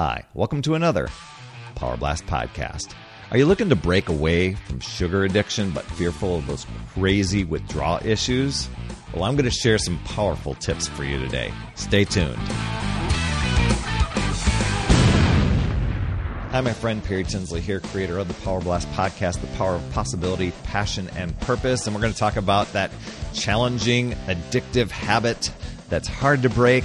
Hi, welcome to another Power Blast podcast. Are you looking to break away from sugar addiction but fearful of those crazy withdrawal issues? Well, I'm going to share some powerful tips for you today. Stay tuned. Hi, my friend Perry Tinsley here, creator of the Power Blast podcast, The Power of Possibility, Passion, and Purpose. And we're going to talk about that challenging, addictive habit that's hard to break.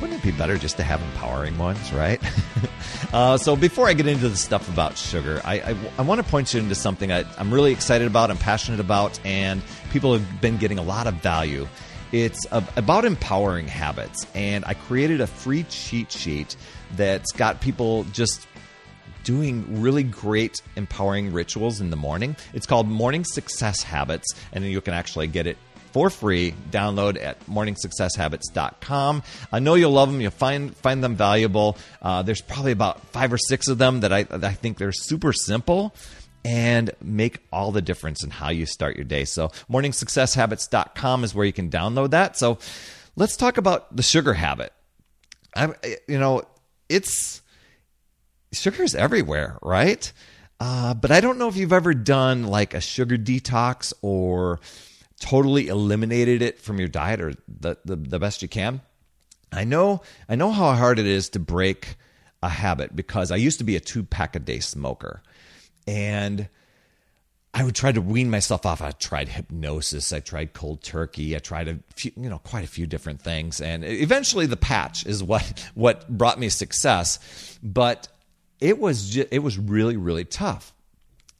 Wouldn't it be better just to have empowering ones, right? uh, so, before I get into the stuff about sugar, I, I, I want to point you into something I, I'm really excited about, I'm passionate about, and people have been getting a lot of value. It's about empowering habits, and I created a free cheat sheet that's got people just doing really great empowering rituals in the morning. It's called Morning Success Habits, and you can actually get it for free. Download at morningsuccesshabits.com. I know you'll love them. You'll find find them valuable. Uh, there's probably about five or six of them that I, I think they're super simple and make all the difference in how you start your day. So morningsuccesshabits.com is where you can download that. So let's talk about the sugar habit. I, you know, it's sugar's everywhere, right? Uh, but I don't know if you've ever done like a sugar detox or totally eliminated it from your diet or the, the, the best you can. I know I know how hard it is to break a habit because I used to be a two pack a day smoker. And I would try to wean myself off. I tried hypnosis. I tried cold turkey. I tried a few, you know, quite a few different things, and eventually the patch is what what brought me success. But it was just, it was really really tough,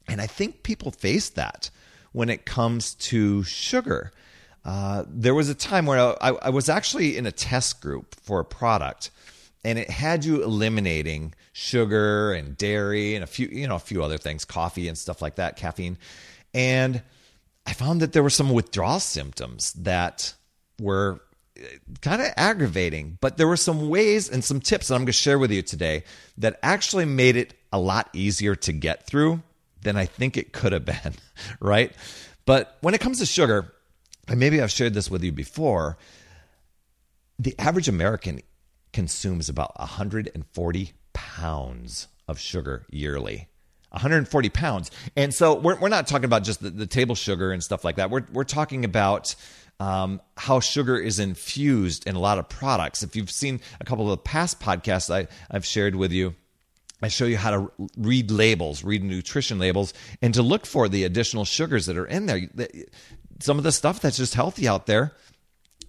and I think people face that when it comes to sugar. Uh, there was a time where I, I was actually in a test group for a product, and it had you eliminating sugar and dairy and a few you know a few other things coffee and stuff like that caffeine and i found that there were some withdrawal symptoms that were eh, kind of aggravating but there were some ways and some tips that i'm going to share with you today that actually made it a lot easier to get through than i think it could have been right but when it comes to sugar and maybe i've shared this with you before the average american consumes about 140 pounds of sugar yearly. 140 pounds. And so we're, we're not talking about just the, the table sugar and stuff like that. We're, we're talking about um, how sugar is infused in a lot of products. If you've seen a couple of the past podcasts I, I've shared with you, I show you how to read labels, read nutrition labels, and to look for the additional sugars that are in there. Some of the stuff that's just healthy out there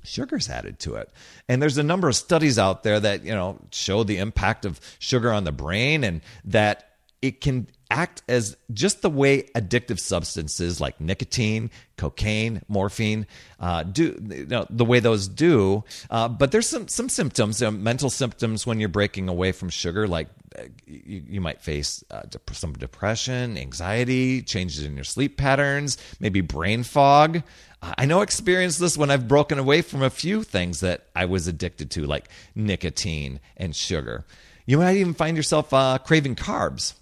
sugar's added to it. And there's a number of studies out there that, you know, show the impact of sugar on the brain and that it can act as just the way addictive substances like nicotine, cocaine, morphine uh, do, you know, the way those do. Uh, but there's some some symptoms, know, mental symptoms when you're breaking away from sugar, like uh, you, you, might face uh, dep- some depression, anxiety, changes in your sleep patterns, maybe brain fog. I know experienced this when I've broken away from a few things that I was addicted to, like nicotine and sugar. You might even find yourself uh, craving carbs.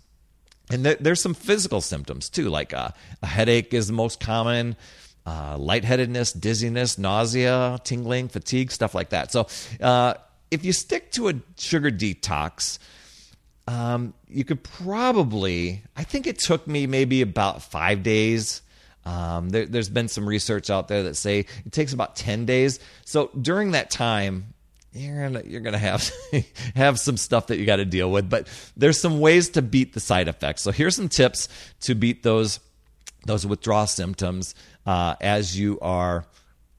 And th- there's some physical symptoms too, like uh, a headache is the most common, uh, lightheadedness, dizziness, nausea, tingling, fatigue, stuff like that. So uh, if you stick to a sugar detox, um, you could probably, I think it took me maybe about five days um, there, has been some research out there that say it takes about 10 days. So during that time, you're gonna you're gonna have have some stuff that you got to deal with, but there's some ways to beat the side effects. So here's some tips to beat those those withdrawal symptoms uh, as you are.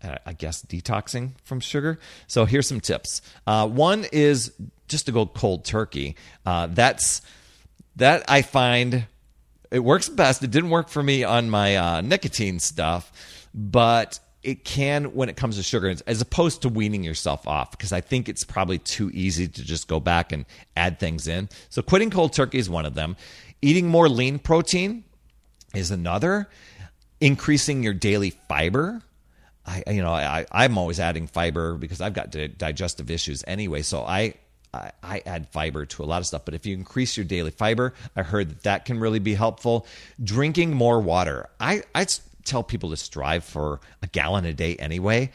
Uh, I guess detoxing from sugar. So here's some tips. Uh, one is just to go cold turkey. Uh, that's that I find it works best. It didn't work for me on my uh, nicotine stuff, but it can when it comes to sugar, as opposed to weaning yourself off, because I think it's probably too easy to just go back and add things in. So quitting cold turkey is one of them. Eating more lean protein is another. Increasing your daily fiber. I, you know, I, I'm always adding fiber because I've got digestive issues anyway. So I I, I add fiber to a lot of stuff, but if you increase your daily fiber, I heard that that can really be helpful. Drinking more water. I, I tell people to strive for a gallon a day anyway.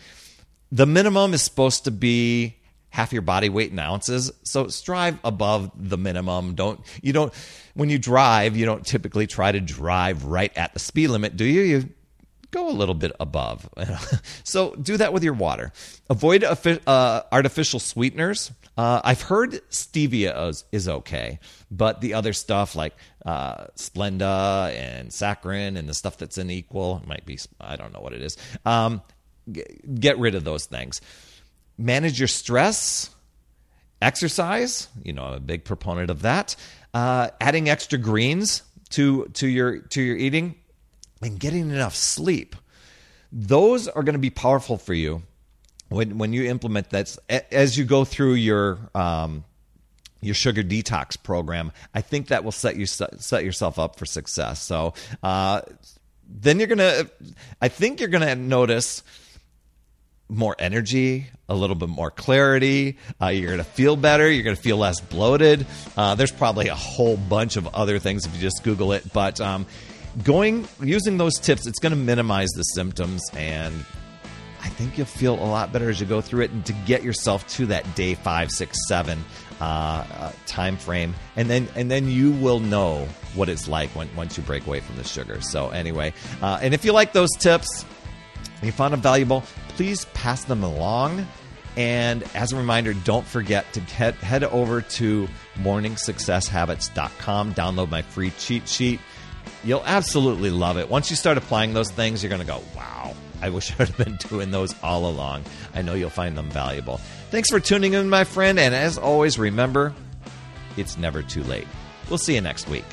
The minimum is supposed to be half your body weight in ounces. So strive above the minimum. Don't you don't when you drive, you don't typically try to drive right at the speed limit, do you? You go a little bit above. so do that with your water. Avoid uh, artificial sweeteners. Uh, I've heard stevia is, is, okay, but the other stuff like uh, Splenda and saccharin and the stuff that's in Equal might be, I don't know what it is. Um, get rid of those things. Manage your stress. Exercise, you know, I'm a big proponent of that. Uh, adding extra greens to to your to your eating and getting enough sleep. Those are going to be powerful for you when when you implement that as you go through your um, your sugar detox program. I think that will set you set yourself up for success. So uh, then you're gonna, I think you're gonna notice more energy, a little bit more clarity. Uh, you're going to feel better. You're going to feel less bloated. Uh, there's probably a whole bunch of other things if you just Google it. But um, going using those tips, it's going to minimize the symptoms, and I think you'll feel a lot better as you go through it. And to get yourself to that day five, six, seven uh, uh, time frame, and then and then you will know what it's like when, once you break away from the sugar. So anyway, uh, and if you like those tips, you found them valuable, please pass them along. And as a reminder, don't forget to head, head over to morningsuccesshabits.com, download my free cheat sheet. You'll absolutely love it. Once you start applying those things, you're going to go, wow, I wish I would have been doing those all along. I know you'll find them valuable. Thanks for tuning in, my friend. And as always, remember, it's never too late. We'll see you next week.